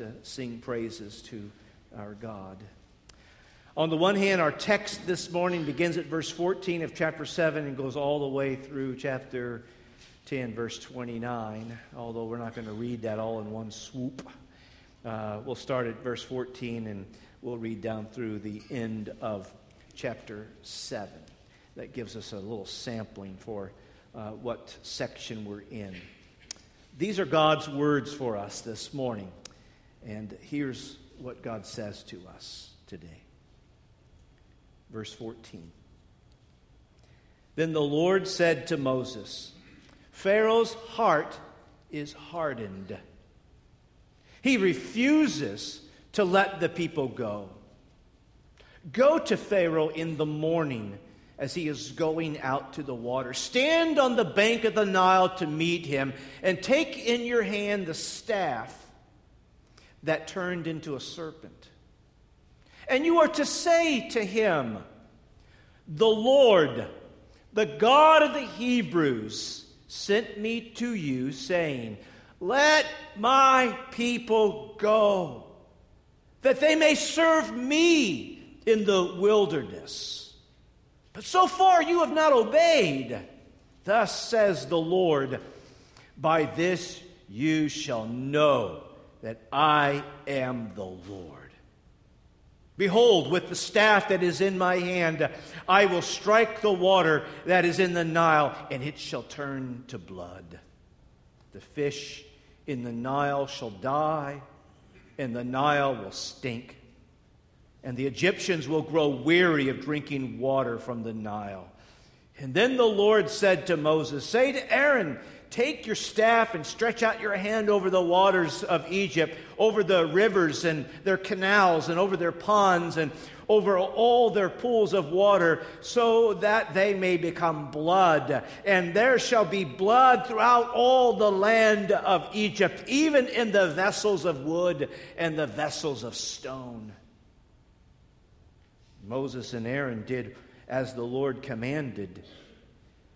to sing praises to our God. On the one hand, our text this morning begins at verse 14 of chapter 7 and goes all the way through chapter 10, verse 29, although we're not going to read that all in one swoop. Uh, we'll start at verse 14 and we'll read down through the end of chapter 7. That gives us a little sampling for uh, what section we're in. These are God's words for us this morning. And here's what God says to us today. Verse 14. Then the Lord said to Moses, Pharaoh's heart is hardened. He refuses to let the people go. Go to Pharaoh in the morning as he is going out to the water. Stand on the bank of the Nile to meet him, and take in your hand the staff that turned into a serpent. And you are to say to him, The Lord, the God of the Hebrews, sent me to you, saying, Let my people go, that they may serve me in the wilderness. But so far you have not obeyed. Thus says the Lord, By this you shall know that I am the Lord. Behold, with the staff that is in my hand, I will strike the water that is in the Nile, and it shall turn to blood. The fish in the Nile shall die, and the Nile will stink. And the Egyptians will grow weary of drinking water from the Nile. And then the Lord said to Moses, Say to Aaron, Take your staff and stretch out your hand over the waters of Egypt, over the rivers and their canals, and over their ponds, and over all their pools of water, so that they may become blood. And there shall be blood throughout all the land of Egypt, even in the vessels of wood and the vessels of stone. Moses and Aaron did as the Lord commanded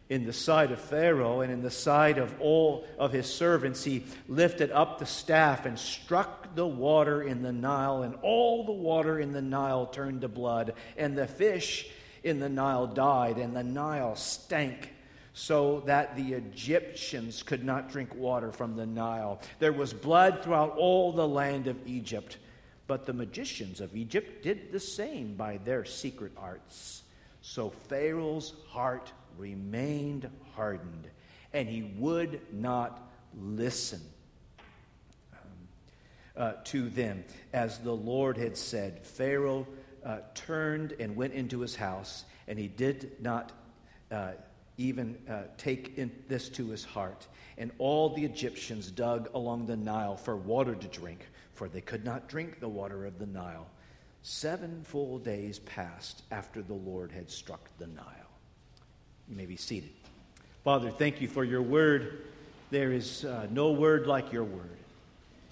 in the sight of Pharaoh and in the sight of all of his servants, he lifted up the staff and struck the water in the Nile, and all the water in the Nile turned to blood, and the fish in the Nile died, and the Nile stank. So that the Egyptians could not drink water from the Nile. There was blood throughout all the land of Egypt. But the magicians of Egypt did the same by their secret arts. So Pharaoh's heart remained hardened, and he would not listen um, uh, to them. As the Lord had said, Pharaoh uh, turned and went into his house, and he did not uh, even uh, take this to his heart. And all the Egyptians dug along the Nile for water to drink, for they could not drink the water of the Nile. Seven full days passed after the Lord had struck the Nile. You may be seated. Father, thank you for your word. There is uh, no word like your word.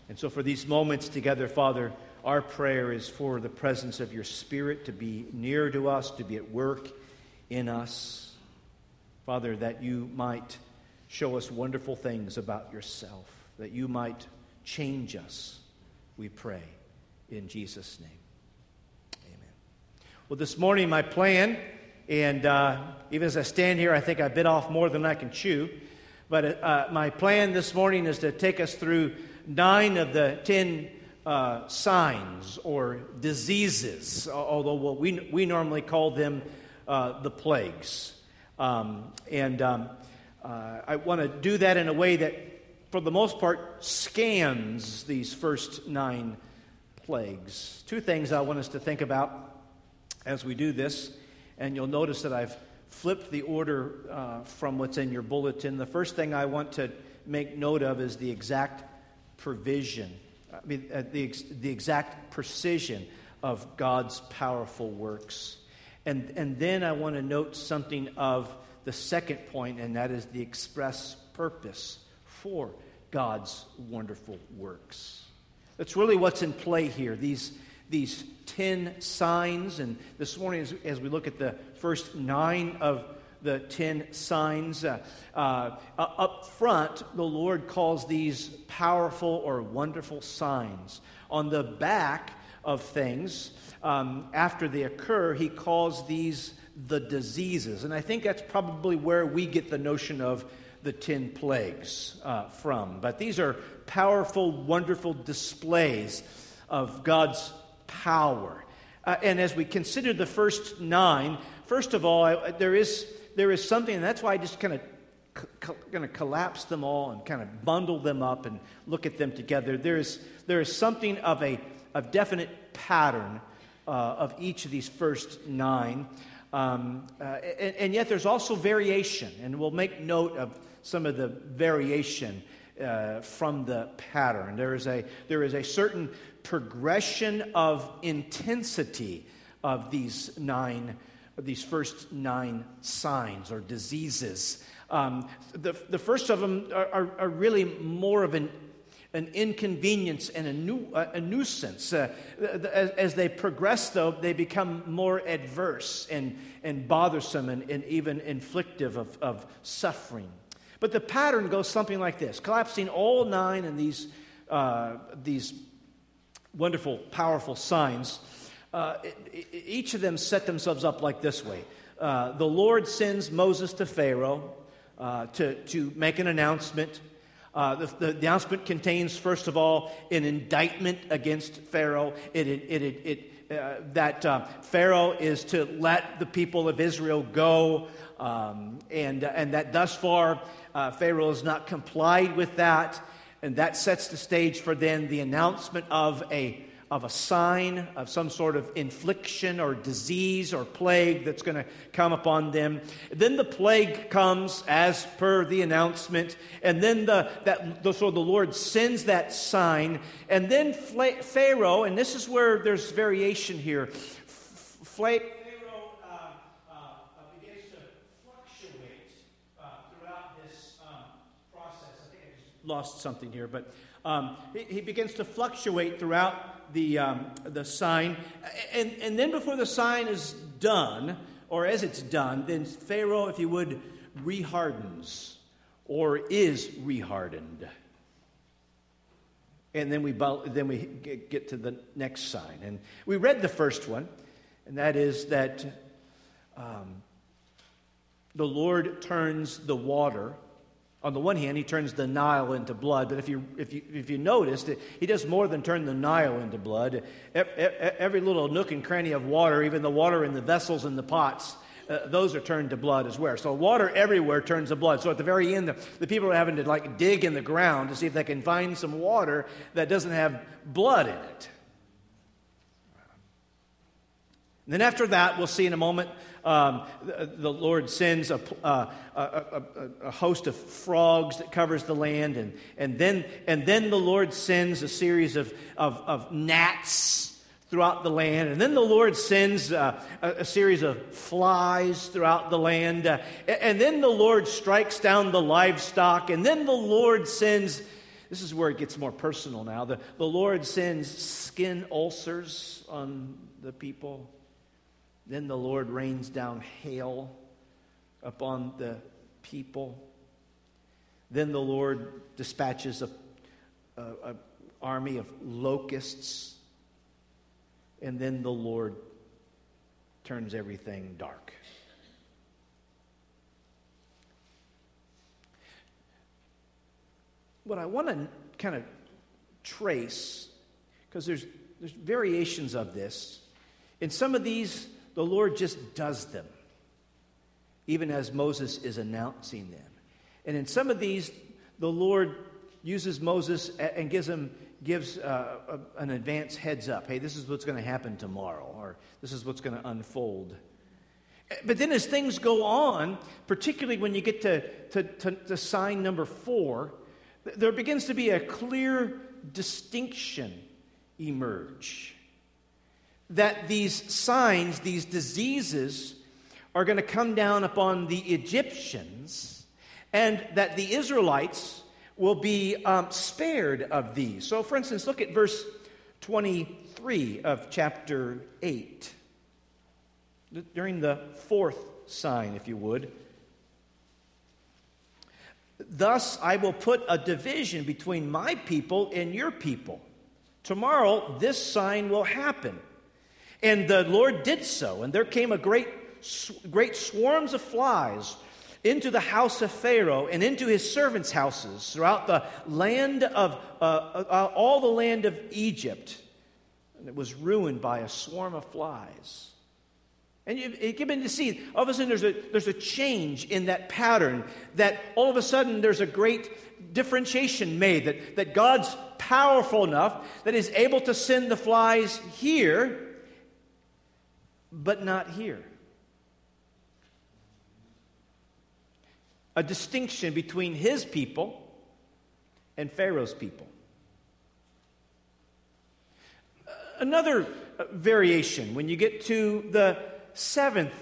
And so, for these moments together, Father, our prayer is for the presence of your Spirit to be near to us, to be at work in us. Father, that you might show us wonderful things about yourself, that you might change us, we pray. In Jesus' name. Amen. Well, this morning, my plan and uh, even as I stand here, I think I bit off more than I can chew. But uh, my plan this morning is to take us through nine of the ten uh, signs or diseases, although what we, we normally call them uh, the plagues. Um, and um, uh, I want to do that in a way that, for the most part, scans these first nine plagues. Two things I want us to think about as we do this. And you'll notice that I've flipped the order uh, from what's in your bulletin. The first thing I want to make note of is the exact provision, I mean, uh, the, ex- the exact precision of God's powerful works. And, and then I want to note something of the second point, and that is the express purpose for God's wonderful works. That's really what's in play here. These, these 10 signs. And this morning, as, as we look at the first nine of the ten signs. Uh, uh, up front, the Lord calls these powerful or wonderful signs. On the back of things, um, after they occur, he calls these the diseases. And I think that's probably where we get the notion of the ten plagues uh, from. But these are powerful, wonderful displays of God's power. Uh, and as we consider the first nine, first of all, I, there, is, there is something, and that's why I just kind of going to collapse them all and kind of bundle them up and look at them together. There is, there is something of a of definite pattern uh, of each of these first nine. Um, uh, and, and, yet there's also variation, and we'll make note of some of the variation uh, from the pattern. There is, a, there is a certain progression of intensity of these nine, these first nine signs or diseases. Um, the, the first of them are, are, are really more of an an inconvenience and a, nu- a nuisance. Uh, as, as, they progress, though, they become more adverse and, and bothersome and, and even inflictive of, of suffering. But the pattern goes something like this collapsing all nine in these, uh, these wonderful, powerful signs. Uh, each of them set themselves up like this way uh, The Lord sends Moses to Pharaoh uh, to, to make an announcement uh, the, the, announcement contains, first of all, an indictment against Pharaoh. It, it, it, it uh, that uh, Pharaoh is to let the people of Israel go, um, and, and that thus far Pharaoh has not complied with that. And that sets the stage for then the announcement of a of a sign of some sort of infliction or disease or plague that's going to come upon them. Then the plague comes as per the announcement, and then the, that, the, so the Lord sends that sign, and then Pharaoh, and this is where there's variation here. Pharaoh uh, uh, begins to fluctuate uh, throughout this um, process. I think I just lost something here, but um, he, he begins to fluctuate throughout the, um, the sign. And, and then before the sign is done, or as it's done, then Pharaoh, if you would, rehardens or is rehardened. And then we, then we get to the next sign. And we read the first one, and that is that um, the Lord turns the water on the one hand, he turns the Nile into blood, but if you, if you, if you noticed, he does more than turn the Nile into blood. Every little nook and cranny of water, even the water in the vessels and the pots, uh, those are turned to blood as well. So water everywhere turns to blood. So at the very end, the, the people are having to like dig in the ground to see if they can find some water that doesn't have blood in it. And then after that, we'll see in a moment um, the, the, Lord sends a, uh, a, a, a, host of frogs that covers the land, and, and, then, and then the Lord sends a series of, of, of gnats throughout the land. And then the Lord sends uh, a, a, series of flies throughout the land. Uh, and then the Lord strikes down the livestock. And then the Lord sends, this is where it gets more personal now, the, the Lord sends skin ulcers on the people. Then the Lord rains down hail upon the people. Then the Lord dispatches a, a, a army of locusts. And then the Lord turns everything dark. What I want to kind of trace, because there's, there's variations of this. In some of these, the Lord just does them, even as Moses is announcing them. And in some of these, the Lord uses Moses and gives him gives uh, an advance heads up. Hey, this is what's going to happen tomorrow, or this is what's going to unfold. But then, as things go on, particularly when you get to, to, to, to sign number four, there begins to be a clear distinction emerge that these signs, these diseases, are going to come down upon the Egyptians, and that the Israelites will be um, spared of these. So, for instance, look at verse 23 of chapter 8. During the fourth sign, if you would, Thus, I will put a division between my people and your people. Tomorrow, this sign will happen. And the Lord did so, and there came a great, great swarms of flies into the house of Pharaoh and into his servants' houses throughout the land of uh, uh, all the land of Egypt. And it was ruined by a swarm of flies. And you, you begin to see, all of a sudden, there's a, there's a change in that pattern, that all of a sudden there's a great differentiation made, that, that God's powerful enough that is able to send the flies here, but not here. A distinction between his people and Pharaoh's people. Another variation, when you get to the seventh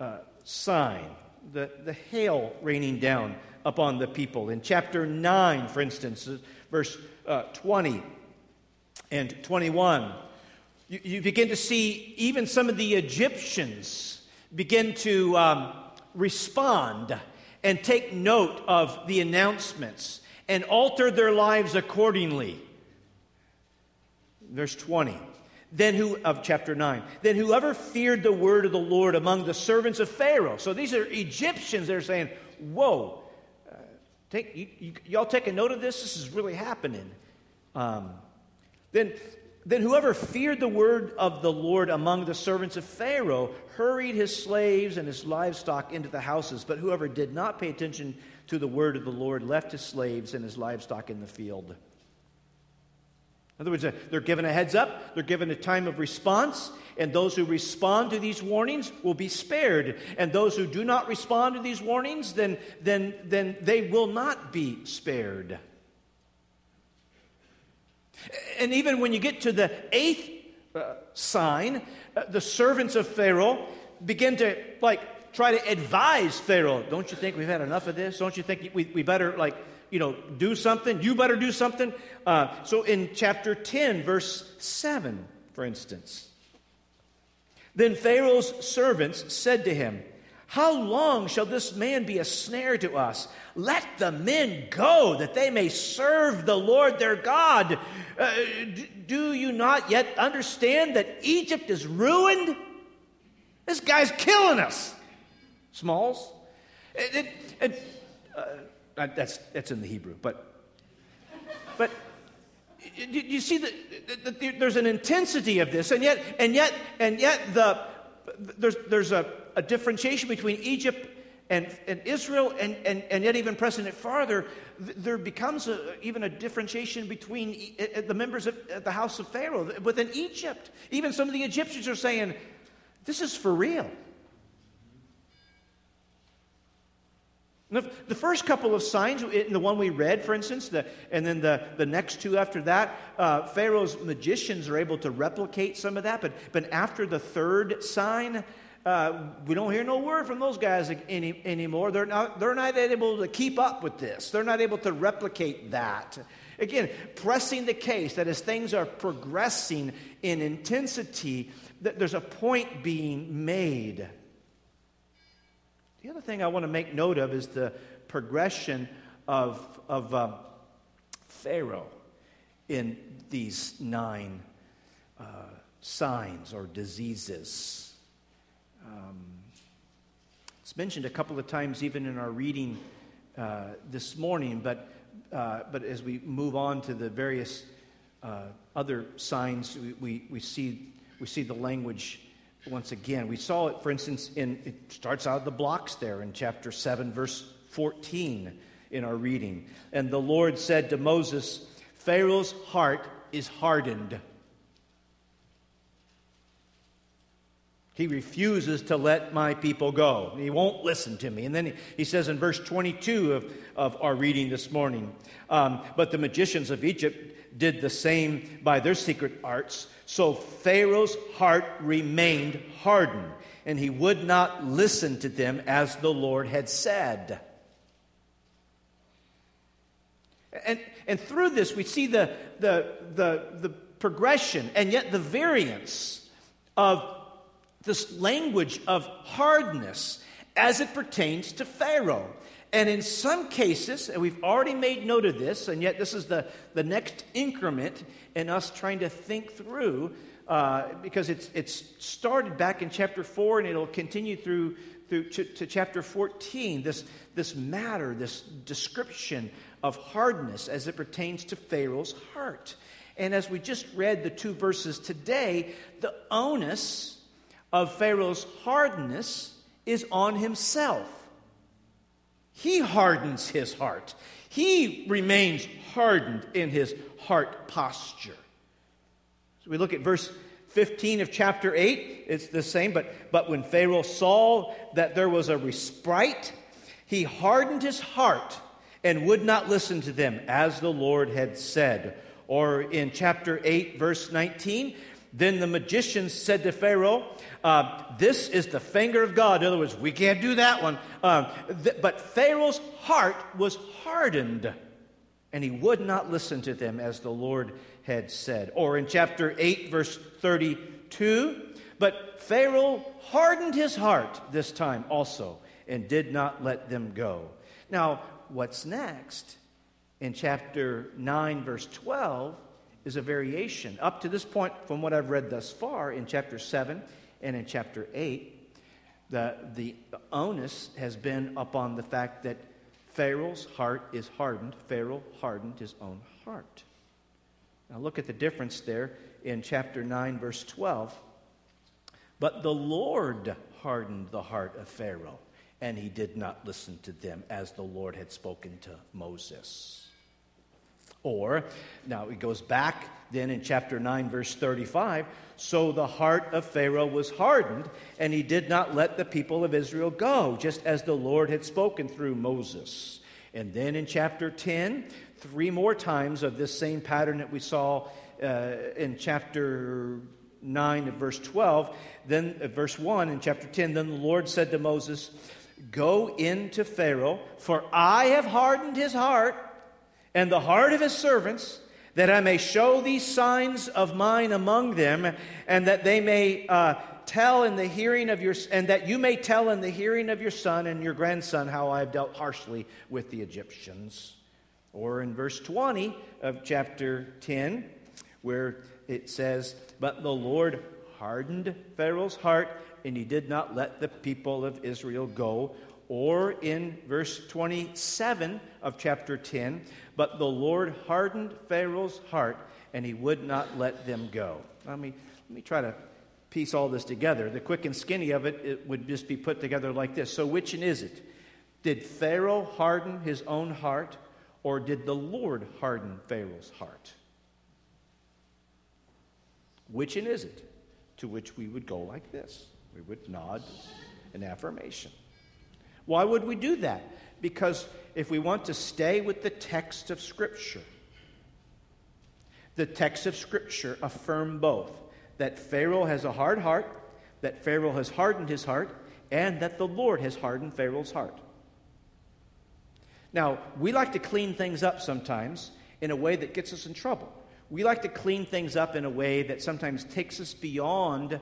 uh, sign, the, the hail raining down upon the people. In chapter 9, for instance, uh, verse uh, 20 and 21, you, you, begin to see even some of the Egyptians begin to um, respond and take note of the announcements and alter their lives accordingly. Verse 20 then who of chapter 9 then whoever feared the word of the lord among the servants of pharaoh. So these are egyptians they're saying whoa uh, take you, y'all take a note of this? This is really happening. Um, then then whoever feared the word of the lord among the servants of pharaoh hurried his slaves and his livestock into the houses but whoever did not pay attention to the word of the lord left his slaves and his livestock in the field in other words, uh, they're given a heads up, they're given a time of response, and those who respond to these warnings will be spared. And those who do not respond to these warnings, then, then, then they will not be spared. And even when you get to the eighth uh, sign, uh, the servants of Pharaoh begin to like try to advise Pharaoh. Don't you think we've had enough of this? Don't you think we, we better like you know, do something. You better do something. Uh, so in chapter 10, verse 7, for instance, then Pharaoh's servants said to him, How long shall this man be a snare to us? Let the men go, that they may serve the Lord their God. Uh, do you not yet understand that Egypt is ruined? This guy's killing us. Smalls. It, it, it, uh, that's, that's in the Hebrew, but, but you, see that, there's an intensity of this, and yet, and yet, and yet the, there's, there's a, a differentiation between Egypt and, and Israel, and, and, and yet even pressing it farther, there becomes a, even a differentiation between the members of the house of Pharaoh within Egypt. Even some of the Egyptians are saying, this is for real. The first couple of signs, in the one we read, for instance, the, and then the, the next two after that, uh, Pharaoh's magicians are able to replicate some of that. But, but after the third sign, uh, we don't hear no word from those guys any, anymore. They're not, they're not able to keep up with this, they're not able to replicate that. Again, pressing the case that as things are progressing in intensity, that there's a point being made. The other thing I want to make note of is the progression of, of uh, Pharaoh in these nine uh, signs or diseases. Um, it's mentioned a couple of times even in our reading uh, this morning, but, uh, but as we move on to the various uh, other signs, we, we, we, see, we see the language once again. We saw it, for instance, in it starts out of the blocks there in chapter 7, verse 14 in our reading. And the Lord said to Moses, Pharaoh's heart is hardened. He refuses to let my people go. He won't listen to me. And then he, he says in verse 22 of, of our reading this morning um, But the magicians of Egypt did the same by their secret arts. So Pharaoh's heart remained hardened, and he would not listen to them as the Lord had said. And, and through this, we see the, the, the, the progression and yet the variance of this language of hardness as it pertains to Pharaoh. And in some cases, and we've already made note of this, and yet this is the, the next increment in us trying to think through, uh, because it's, it's started back in chapter 4 and it'll continue through, through to, to chapter 14. This, this matter, this description of hardness as it pertains to Pharaoh's heart. And as we just read the two verses today, the onus of Pharaoh's hardness is on himself. He hardens his heart. He remains hardened in his heart posture. So we look at verse 15 of chapter 8. It's the same, but, but when Pharaoh saw that there was a respite, he hardened his heart and would not listen to them, as the Lord had said. Or in chapter 8, verse 19, then the magicians said to Pharaoh, uh, This is the finger of God. In other words, we can't do that one. Uh, th- but Pharaoh's heart was hardened, and he would not listen to them as the Lord had said. Or in chapter 8, verse 32, but Pharaoh hardened his heart this time also and did not let them go. Now, what's next? In chapter 9, verse 12, is a variation. Up to this point, from what I've read thus far, in chapter 7 and in chapter 8, the, the onus has been upon the fact that Pharaoh's heart is hardened. Pharaoh hardened his own heart. Now look at the difference there in chapter 9, verse 12. But the Lord hardened the heart of Pharaoh, and he did not listen to them as the Lord had spoken to Moses. Or, now it goes back then in chapter 9, verse 35. So the heart of Pharaoh was hardened, and he did not let the people of Israel go, just as the Lord had spoken through Moses. And then in chapter 10, three more times of this same pattern that we saw uh, in chapter 9 of verse 12. Then, uh, verse 1 in chapter 10, then the Lord said to Moses, Go into Pharaoh, for I have hardened his heart and the heart of his servants, that I may show these signs of mine among them, and that they may uh, tell in the hearing of your, and that you may tell in the hearing of your son and your grandson how I have dealt harshly with the Egyptians. Or in verse 20 of chapter 10, where it says, But the Lord hardened Pharaoh's heart, and he did not let the people of Israel go. Or in verse 27 of chapter 10, but the Lord hardened Pharaoh's heart, and he would not let them go. Let me, let me try to piece all this together. The quick and skinny of it, it would just be put together like this. So, which and is it? Did Pharaoh harden his own heart, or did the Lord harden Pharaoh's heart? Which and is it? To which we would go like this. We would nod an affirmation. Why would we do that? Because if we want to stay with the text of Scripture, the text of Scripture affirm both that Pharaoh has a hard heart, that Pharaoh has hardened his heart, and that the Lord has hardened Pharaoh's heart. Now, we like to clean things up sometimes in a way that gets us in trouble. We like to clean things up in a way that sometimes takes us beyond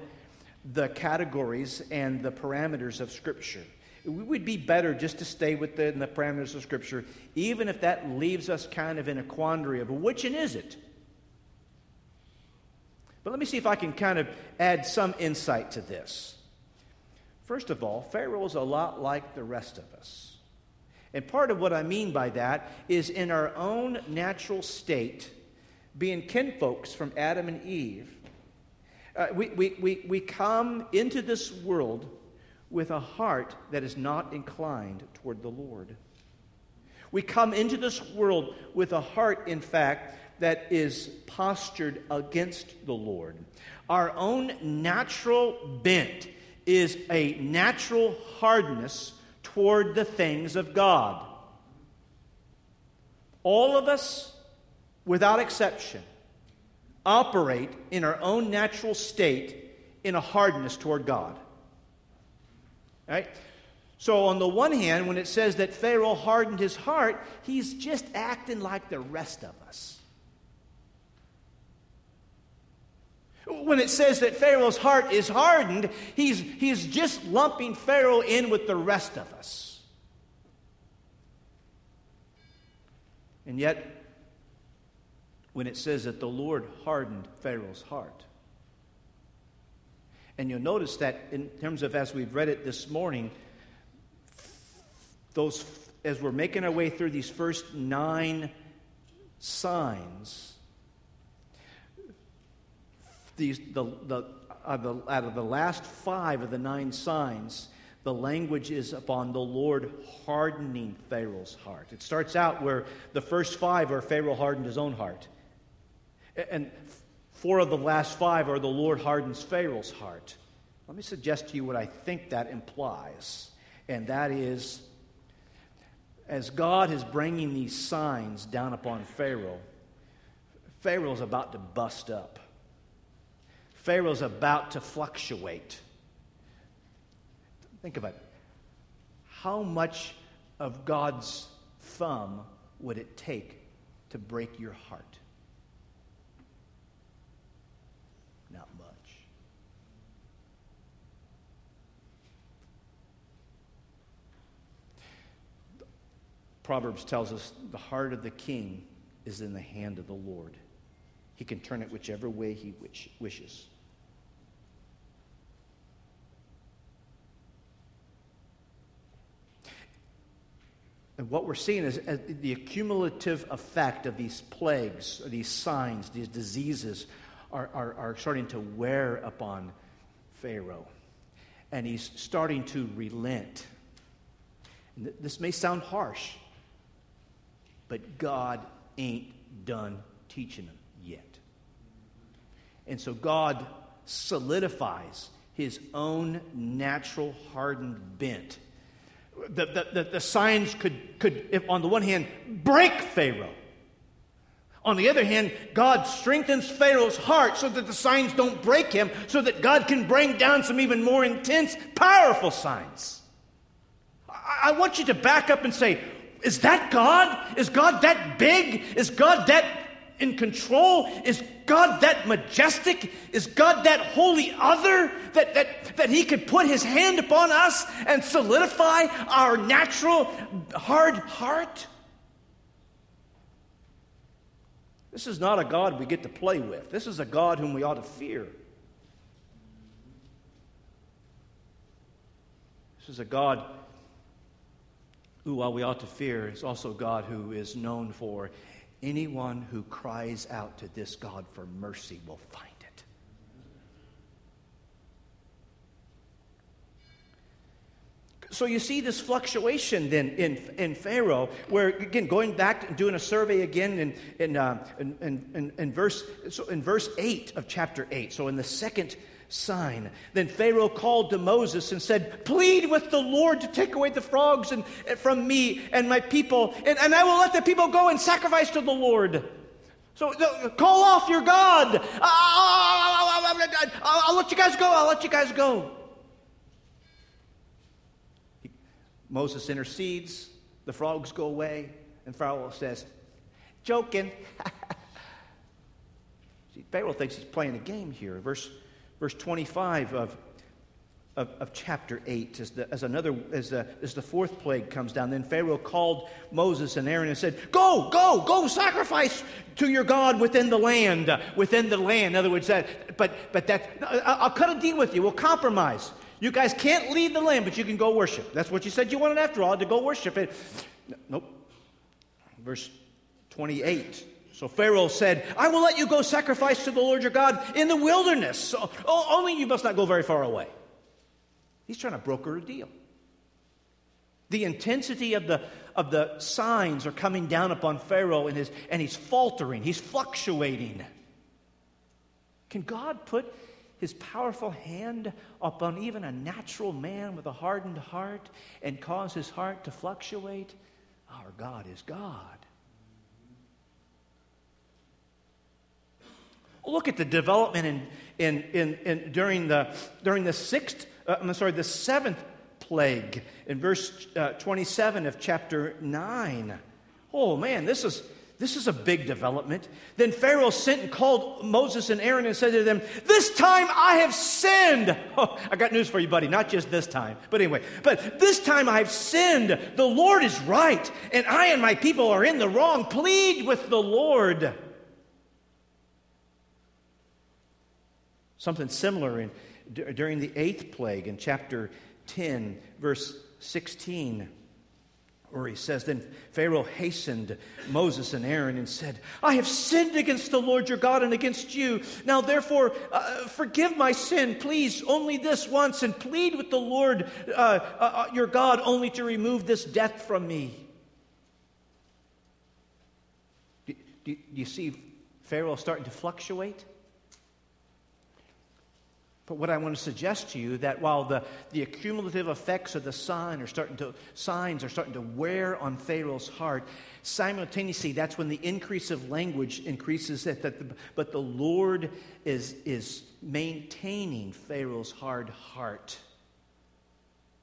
the categories and the parameters of Scripture it would be better just to stay within the parameters of Scripture, even if that leaves us kind of in a quandary of which one is it? But let me see if I can kind of add some insight to this. First of all, Pharaoh is a lot like the rest of us. And part of what I mean by that is in our own natural state, being kinfolks from Adam and Eve, uh, we, we, we, we come into this world with a heart that is not inclined toward the Lord. We come into this world with a heart, in fact, that is postured against the Lord. Our own natural bent is a natural hardness toward the things of God. All of us, without exception, operate in our own natural state in a hardness toward God. Right? So, on the one hand, when it says that Pharaoh hardened his heart, he's just acting like the rest of us. When it says that Pharaoh's heart is hardened, he's, he's just lumping Pharaoh in with the rest of us. And yet, when it says that the Lord hardened Pharaoh's heart, and you'll notice that in terms of as we've read it this morning, those as we're making our way through these first nine signs, these, the, the, the, out of the last five of the nine signs, the language is upon the Lord hardening Pharaoh's heart. It starts out where the first five are Pharaoh hardened his own heart. And four of the last five are the Lord hardens Pharaoh's heart. Let me suggest to you what I think that implies, and that is as God is bringing these signs down upon Pharaoh, Pharaoh's about to bust up. Pharaoh's about to fluctuate. Think about it. How much of God's thumb would it take to break your heart? Not much. Proverbs tells us the heart of the king is in the hand of the Lord. He can turn it whichever way he wishes. And what we're seeing is the accumulative effect of these plagues, these signs, these diseases are, are, are starting to wear upon Pharaoh. And he's starting to relent. And this may sound harsh, but God ain't done teaching them yet. And so God solidifies his own natural hardened bent the, the, the, the signs could, could if, on the one hand, break Pharaoh. On the other hand, God strengthens Pharaoh's heart so that the signs don't break him, so that God can bring down some even more intense, powerful signs. I, I want you to back up and say, Is that God? Is God that big? Is God that in control? Is God that majestic? Is God that wholly other that, that, that He could put His hand upon us and solidify our natural hard heart? This is not a God we get to play with. This is a God whom we ought to fear. This is a God who, while we ought to fear, is also God who is known for Anyone who cries out to this God for mercy will find it. So you see this fluctuation then in, in Pharaoh, where again going back and doing a survey again in, in, uh, in, in, in, verse so in verse eight of chapter eight. So in the second sign. Then Pharaoh called to Moses and said, Plead with the Lord to take away the frogs and, from me and my people, and, and I will let the people go and sacrifice to the Lord. So uh, call off your God. I'll, I'll, I'll, let you guys go. I'll let you guys go. Moses intercedes. The frogs go away. And Pharaoh says, Joking. See, Pharaoh thinks he's playing a game here. Verse verse 25 of, of, of chapter 8 as, the, as another as the, as the fourth plague comes down. Then pharaoh called moses and aaron and said go go go sacrifice to your god within the land within the land. In other words that but but that i'll cut a deal with you. We'll compromise. You guys can't leave the land but you can go worship. That's what you said you wanted after all to go worship it. Nope. Verse 28 so Pharaoh said, I will let you go sacrifice to the Lord your God in the wilderness. So, only you must not go very far away. He's trying to broker a deal. The intensity of the, of the signs are coming down upon Pharaoh and, his, and he's faltering, he's fluctuating. Can God put his powerful hand upon even a natural man with a hardened heart and cause his heart to fluctuate? Our God is God. Look at the development in, in, in, in during, the, during the sixth, uh, I'm sorry, the seventh plague in verse uh, 27 of chapter 9. Oh man, this is, This is a big development. Then Pharaoh sent and called Moses and Aaron and said to them, This time I have sinned. Oh, I got news for you, buddy. Not just this time. But anyway, but this time I've sinned. The Lord is right, and I and my people are in the wrong. Plead with the Lord. Something similar in, during the eighth plague in chapter 10, verse 16 where he says, Then Pharaoh hastened Moses and Aaron and said, I have sinned against the Lord your God and against you. Now, therefore, uh, forgive my sin, please, only this once, and plead with the Lord uh, uh, uh your God only to remove this death from me. Do, do, do you see Pharaoh starting to fluctuate? But what I want to suggest to you that while the, the accumulative effects of the sign are starting to, signs are starting to wear on Pharaoh's heart, simultaneously that's when the increase of language increases that, that the, but the Lord is, is maintaining Pharaoh's hard heart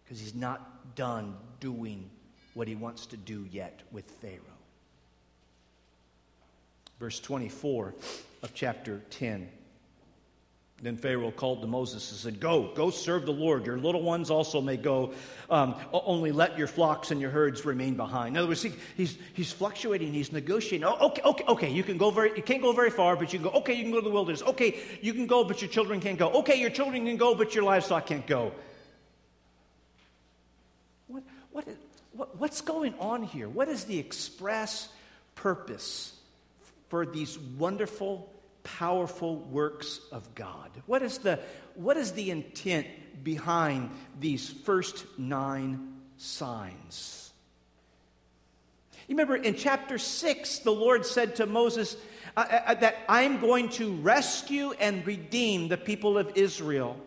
because he's not done doing what he wants to do yet with Pharaoh. Verse 24 of chapter 10. Then Pharaoh called to Moses and said, Go, go serve the Lord. Your little ones also may go. Um, only let your flocks and your herds remain behind. In other words, he, he's, he's fluctuating, he's negotiating. Oh, okay, okay, okay, you can go very, you can't go very far, but you can go. Okay, you can go to the wilderness. Okay, you can go, but your children can't go. Okay, your children can go, but your livestock can't go. What, what, what, what's going on here? What is the express purpose for these wonderful powerful works of God. What is the, what is the intent behind these first nine signs? You remember in chapter 6, the Lord said to Moses uh, uh, that I'm going to rescue and redeem the people of Israel.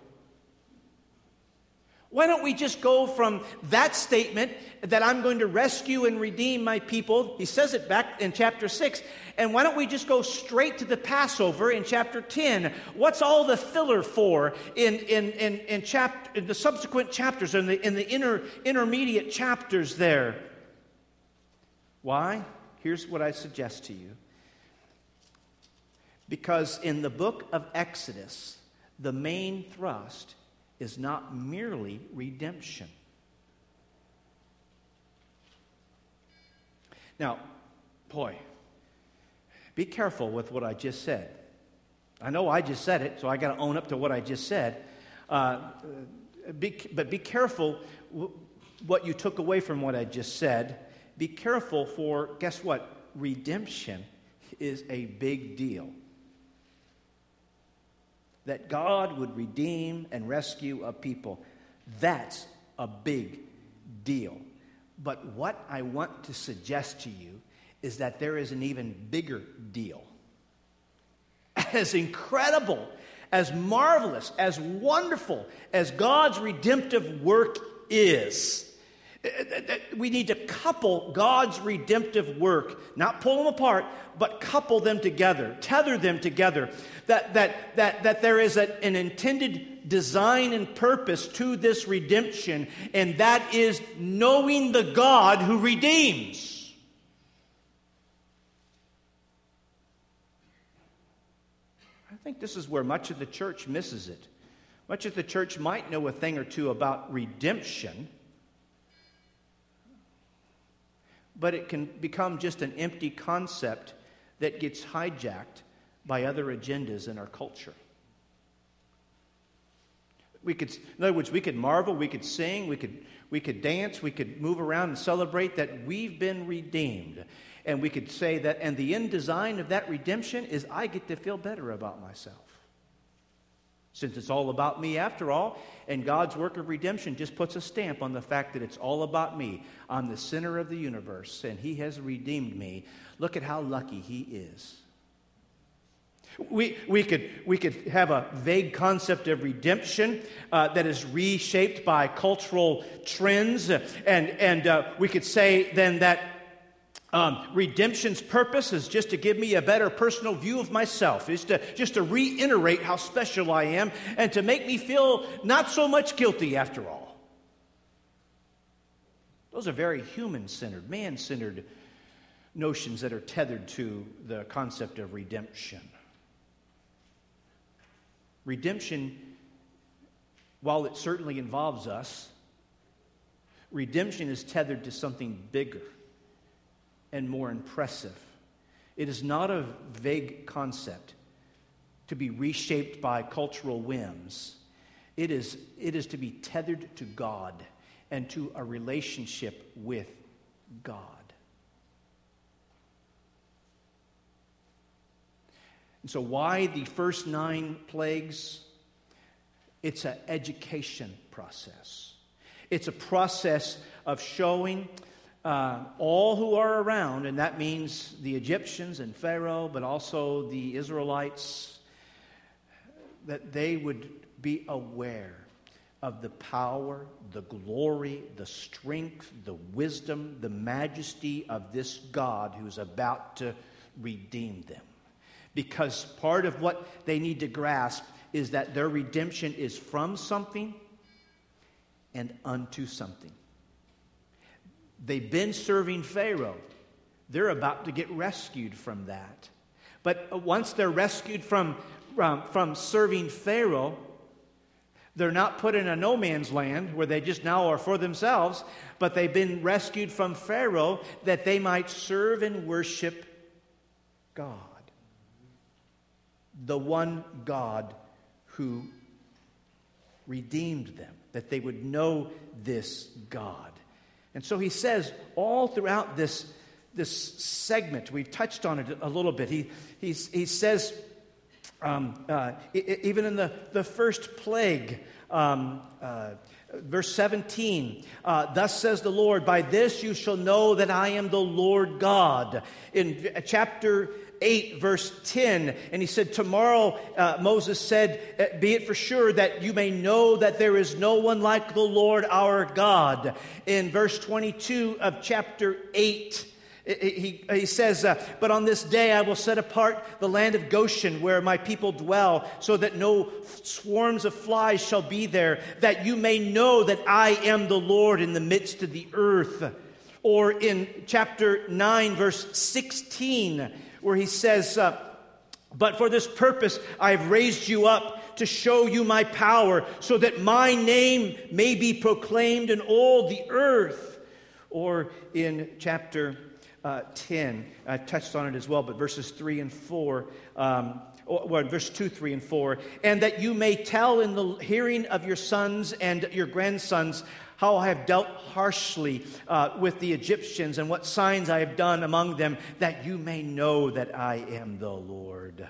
Why don't we just go from that statement that I'm going to rescue and redeem my people? He says it back in chapter 6. And why don't we just go straight to the Passover in chapter 10? What's all the filler for in, in, in, in, chap- in the subsequent chapters, in the, in the inter, intermediate chapters there? Why? Here's what I suggest to you. Because in the book of Exodus, the main thrust is not merely redemption. Now, boy, be careful with what I just said. I know I just said it, so I got to own up to what I just said. Uh, be, but be careful w- what you took away from what I just said. Be careful for, guess what? Redemption is a big deal that God would redeem and rescue a people. That's a big deal. But what I want to suggest to you is that there is an even bigger deal. As incredible, as marvelous, as wonderful as God's redemptive work is, we need to couple God's redemptive work, not pull them apart, but couple them together, tether them together. That, that, that, that there is a, an intended design and purpose to this redemption, and that is knowing the God who redeems. I think this is where much of the church misses it. Much of the church might know a thing or two about redemption but it can become just an empty concept that gets hijacked by other agendas in our culture. We could, in other words, we could marvel, we could sing, we could, we could dance, we could move around and celebrate that we've been redeemed. And we could say that, and the end design of that redemption is I get to feel better about myself. Since it's all about me after all, and God's work of redemption just puts a stamp on the fact that it's all about me. I'm the center of the universe, and He has redeemed me. Look at how lucky He is. We, we, could, we could have a vague concept of redemption uh, that is reshaped by cultural trends, and, and uh, we could say then that um, redemption's purpose is just to give me a better personal view of myself, is to just to reiterate how special I am and to make me feel not so much guilty after all. Those are very human centered, man centered notions that are tethered to the concept of redemption. Redemption, while it certainly involves us, redemption is tethered to something bigger and more impressive. It is not a vague concept to be reshaped by cultural whims. It is, it is to be tethered to God and to a relationship with God. And so, why the first nine plagues? It's an education process. It's a process of showing uh, all who are around, and that means the Egyptians and Pharaoh, but also the Israelites, that they would be aware of the power, the glory, the strength, the wisdom, the majesty of this God who's about to redeem them. Because part of what they need to grasp is that their redemption is from something and unto something. They've been serving Pharaoh. They're about to get rescued from that. But once they're rescued from, um, from serving Pharaoh, they're not put in a no man's land where they just now are for themselves, but they've been rescued from Pharaoh that they might serve and worship God. The one God who redeemed them, that they would know this God. And so he says all throughout this, this segment, we've touched on it a little bit. He, he, he says, um, uh, even in the, the first plague, um, uh, verse 17, uh, thus says the Lord, by this you shall know that I am the Lord God. In chapter 8, verse 10. And he said, Tomorrow, uh, Moses said, uh, Be it for sure that you may know that there is no one like the Lord our God. In verse 22 of chapter 8, he, he says, uh, But on this day I will set apart the land of Goshen where my people dwell, so that no swarms of flies shall be there, that you may know that I am the Lord in the midst of the earth. Or in chapter 9, verse 16, where he says, uh, But for this purpose I have raised you up to show you my power, so that my name may be proclaimed in all the earth. Or in chapter uh, 10, I've touched on it as well, but verses 3 and 4. Um, well, verse 2, 3, and 4, and that you may tell in the hearing of your sons and your grandsons how I have dealt harshly uh, with the Egyptians and what signs I have done among them, that you may know that I am the Lord.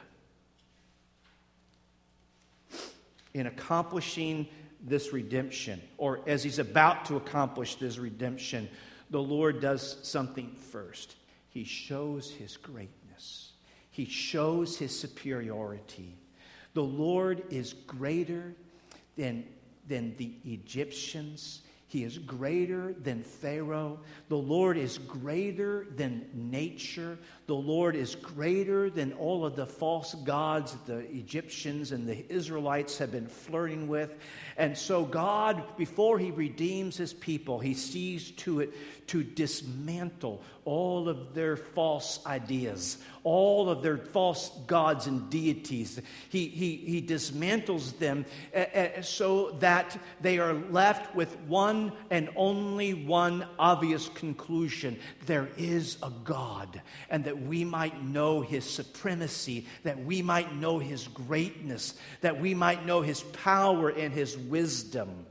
In accomplishing this redemption, or as he's about to accomplish this redemption, the Lord does something first. He shows his greatness, he shows his superiority. The Lord is greater than, than the Egyptians he is greater than Pharaoh. The Lord is greater than nature. The Lord is greater than all of the false gods that the Egyptians and the Israelites have been flirting with. And so, God, before He redeems His people, He sees to it to dismantle all of their false ideas, all of their false gods and deities. He, he, he dismantles them uh, so that they are left with one and only one obvious conclusion there is a God, and that we might know his supremacy, that we might know his greatness, that we might know his power and his wisdom.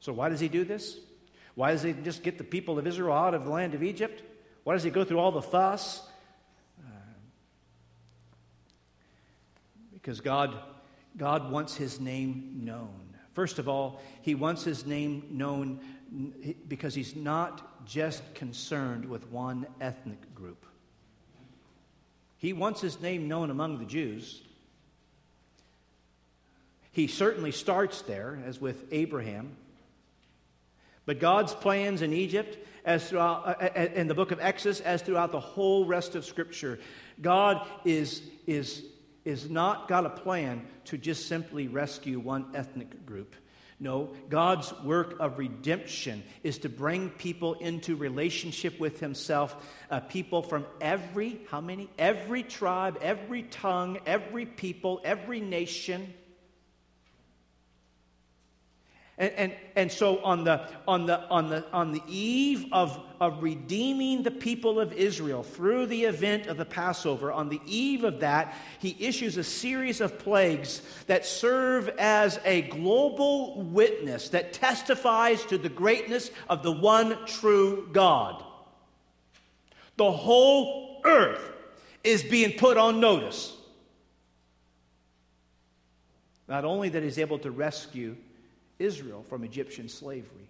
So, why does he do this? Why does he just get the people of Israel out of the land of Egypt? Why does he go through all the fuss? Uh, because God, God wants his name known. First of all, he wants his name known because he's not just concerned with one ethnic group. He wants his name known among the Jews. He certainly starts there, as with Abraham. But God's plans in Egypt, as throughout, uh, uh, in the book of Exodus, as throughout the whole rest of Scripture, God is, is, is not got a plan to just simply rescue one ethnic group. No, God's work of redemption is to bring people into relationship with Himself, uh, people from every, how many? Every tribe, every tongue, every people, every nation. And, and, and so on the, on, the, on, the, on the eve of, of redeeming the people of Israel through the event of the Passover, on the eve of that, he issues a series of plagues that serve as a global witness that testifies to the greatness of the one true God. The whole earth is being put on notice. Not only that he's able to rescue Israel from Egyptian slavery,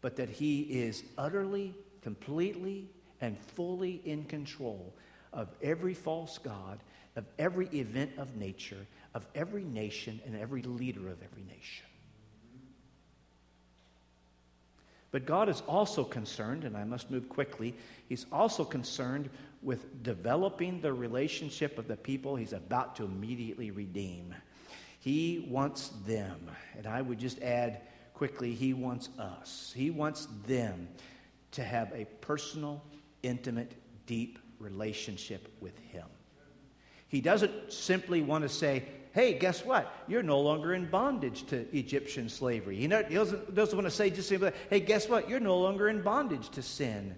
but that he is utterly, completely, and fully in control of every false God, of every event of nature, of every nation, and every leader of every nation. But God is also concerned, and I must move quickly, He's also concerned with developing the relationship of the people He's about to immediately redeem. He wants them. And I would just add quickly, He wants us. He wants them to have a personal, intimate, deep relationship with Him. He doesn't simply want to say, hey, guess what? You're no longer in bondage to Egyptian slavery. He doesn't, doesn't want to say just simply, hey, guess what? You're no longer in bondage to sin.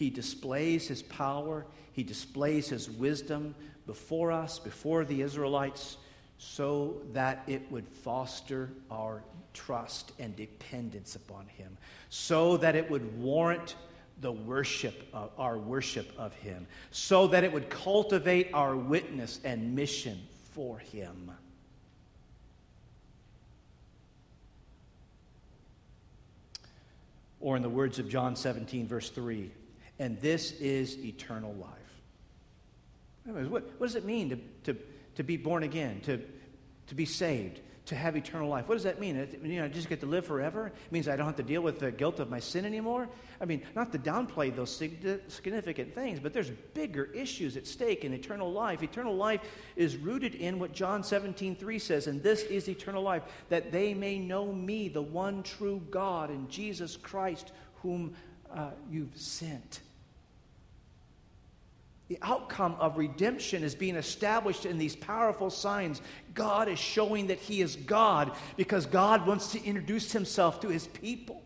He displays his power, he displays his wisdom before us, before the Israelites, so that it would foster our trust and dependence upon him, so that it would warrant the worship of our worship of him, so that it would cultivate our witness and mission for him. Or, in the words of John 17, verse 3, and this is eternal life. What, what does it mean to, to, to be born again, to, to be saved, to have eternal life? What does that mean? It, you know, I just get to live forever? It means I don't have to deal with the guilt of my sin anymore? I mean, not to downplay those significant things, but there's bigger issues at stake in eternal life. Eternal life is rooted in what John 17, 3 says, and this is eternal life, that they may know me, the one true God, and Jesus Christ, whom uh, you've sent. The outcome of redemption is being established in these powerful signs. God is showing that He is God because God wants to introduce Himself to His people.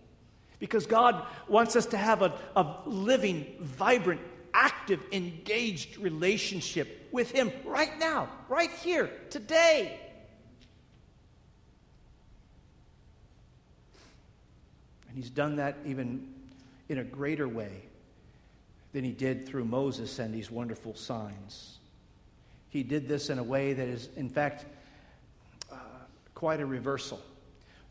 Because God wants us to have a, a living, vibrant, active, engaged relationship with Him right now, right here, today. And He's done that even in a greater way than he did through Moses and these wonderful signs. He did this in a way that is, in fact, uh, quite a reversal.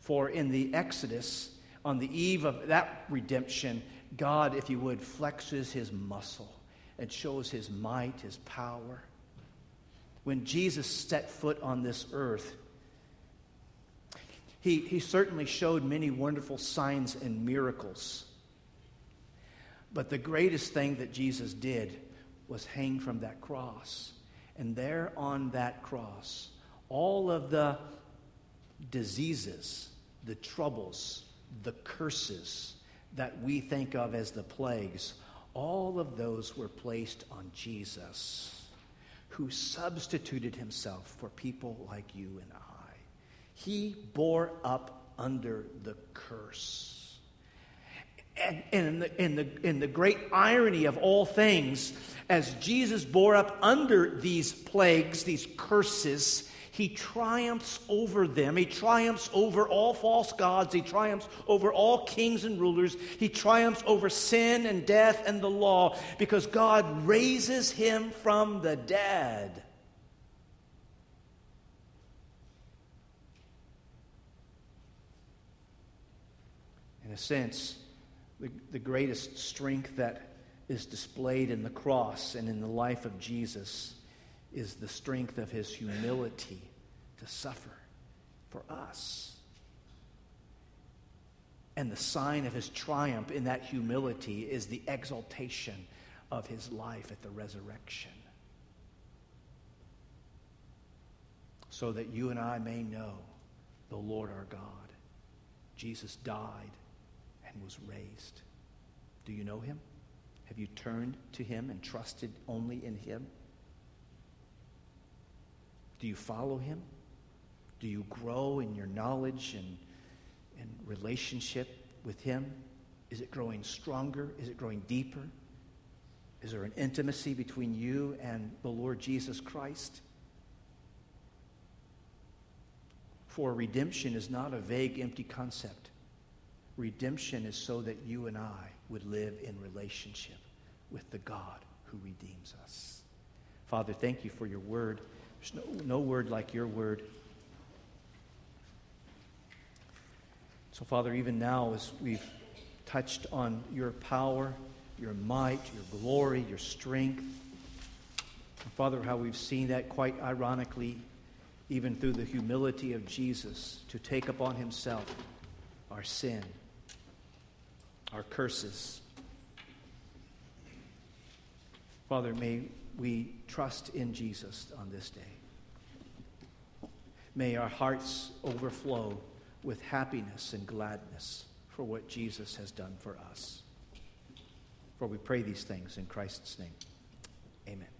For in the Exodus, on the eve of that redemption, God, if you would, flexes his muscle and shows his might, his power. When Jesus set foot on this earth, he, he certainly showed many wonderful signs and miracles. But the greatest thing that Jesus did was hang from that cross. And there on that cross, all of the diseases, the troubles, the curses that we think of as the plagues, all of those were placed on Jesus, who substituted himself for people like you and I. He bore up under the curse. And, in the, in, the, in the great irony of all things, as Jesus bore up under these plagues, these curses, he triumphs over them. He triumphs over all false gods. He triumphs over all kings and rulers. He triumphs over sin and death and the law because God raises him from the dead. In a sense, the, the greatest strength that is displayed in the cross and in the life of Jesus is the strength of his humility to suffer for us. And the sign of his triumph in that humility is the exaltation of his life at the resurrection. so that you and I may know the Lord our God. Jesus died and was raised. Do you know him? Have you turned to him and trusted only in him? Do you follow him? Do you grow in your knowledge and, and relationship with him? Is it growing stronger? Is it growing deeper? Is there an intimacy between you and the Lord Jesus Christ? For redemption is not a vague, empty concept. Redemption is so that you and I would live in relationship with the God who redeems us. Father, thank you for your word. There's no, no word like your word. So, Father, even now, as we've touched on your power, your might, your glory, your strength. Father, how we've seen that quite ironically, even through the humility of Jesus to take upon himself our sin, our curses. Father, may we trust in Jesus on this day. May our hearts overflow with happiness and gladness for what Jesus has done for us. For we pray these things in Christ's name. Amen.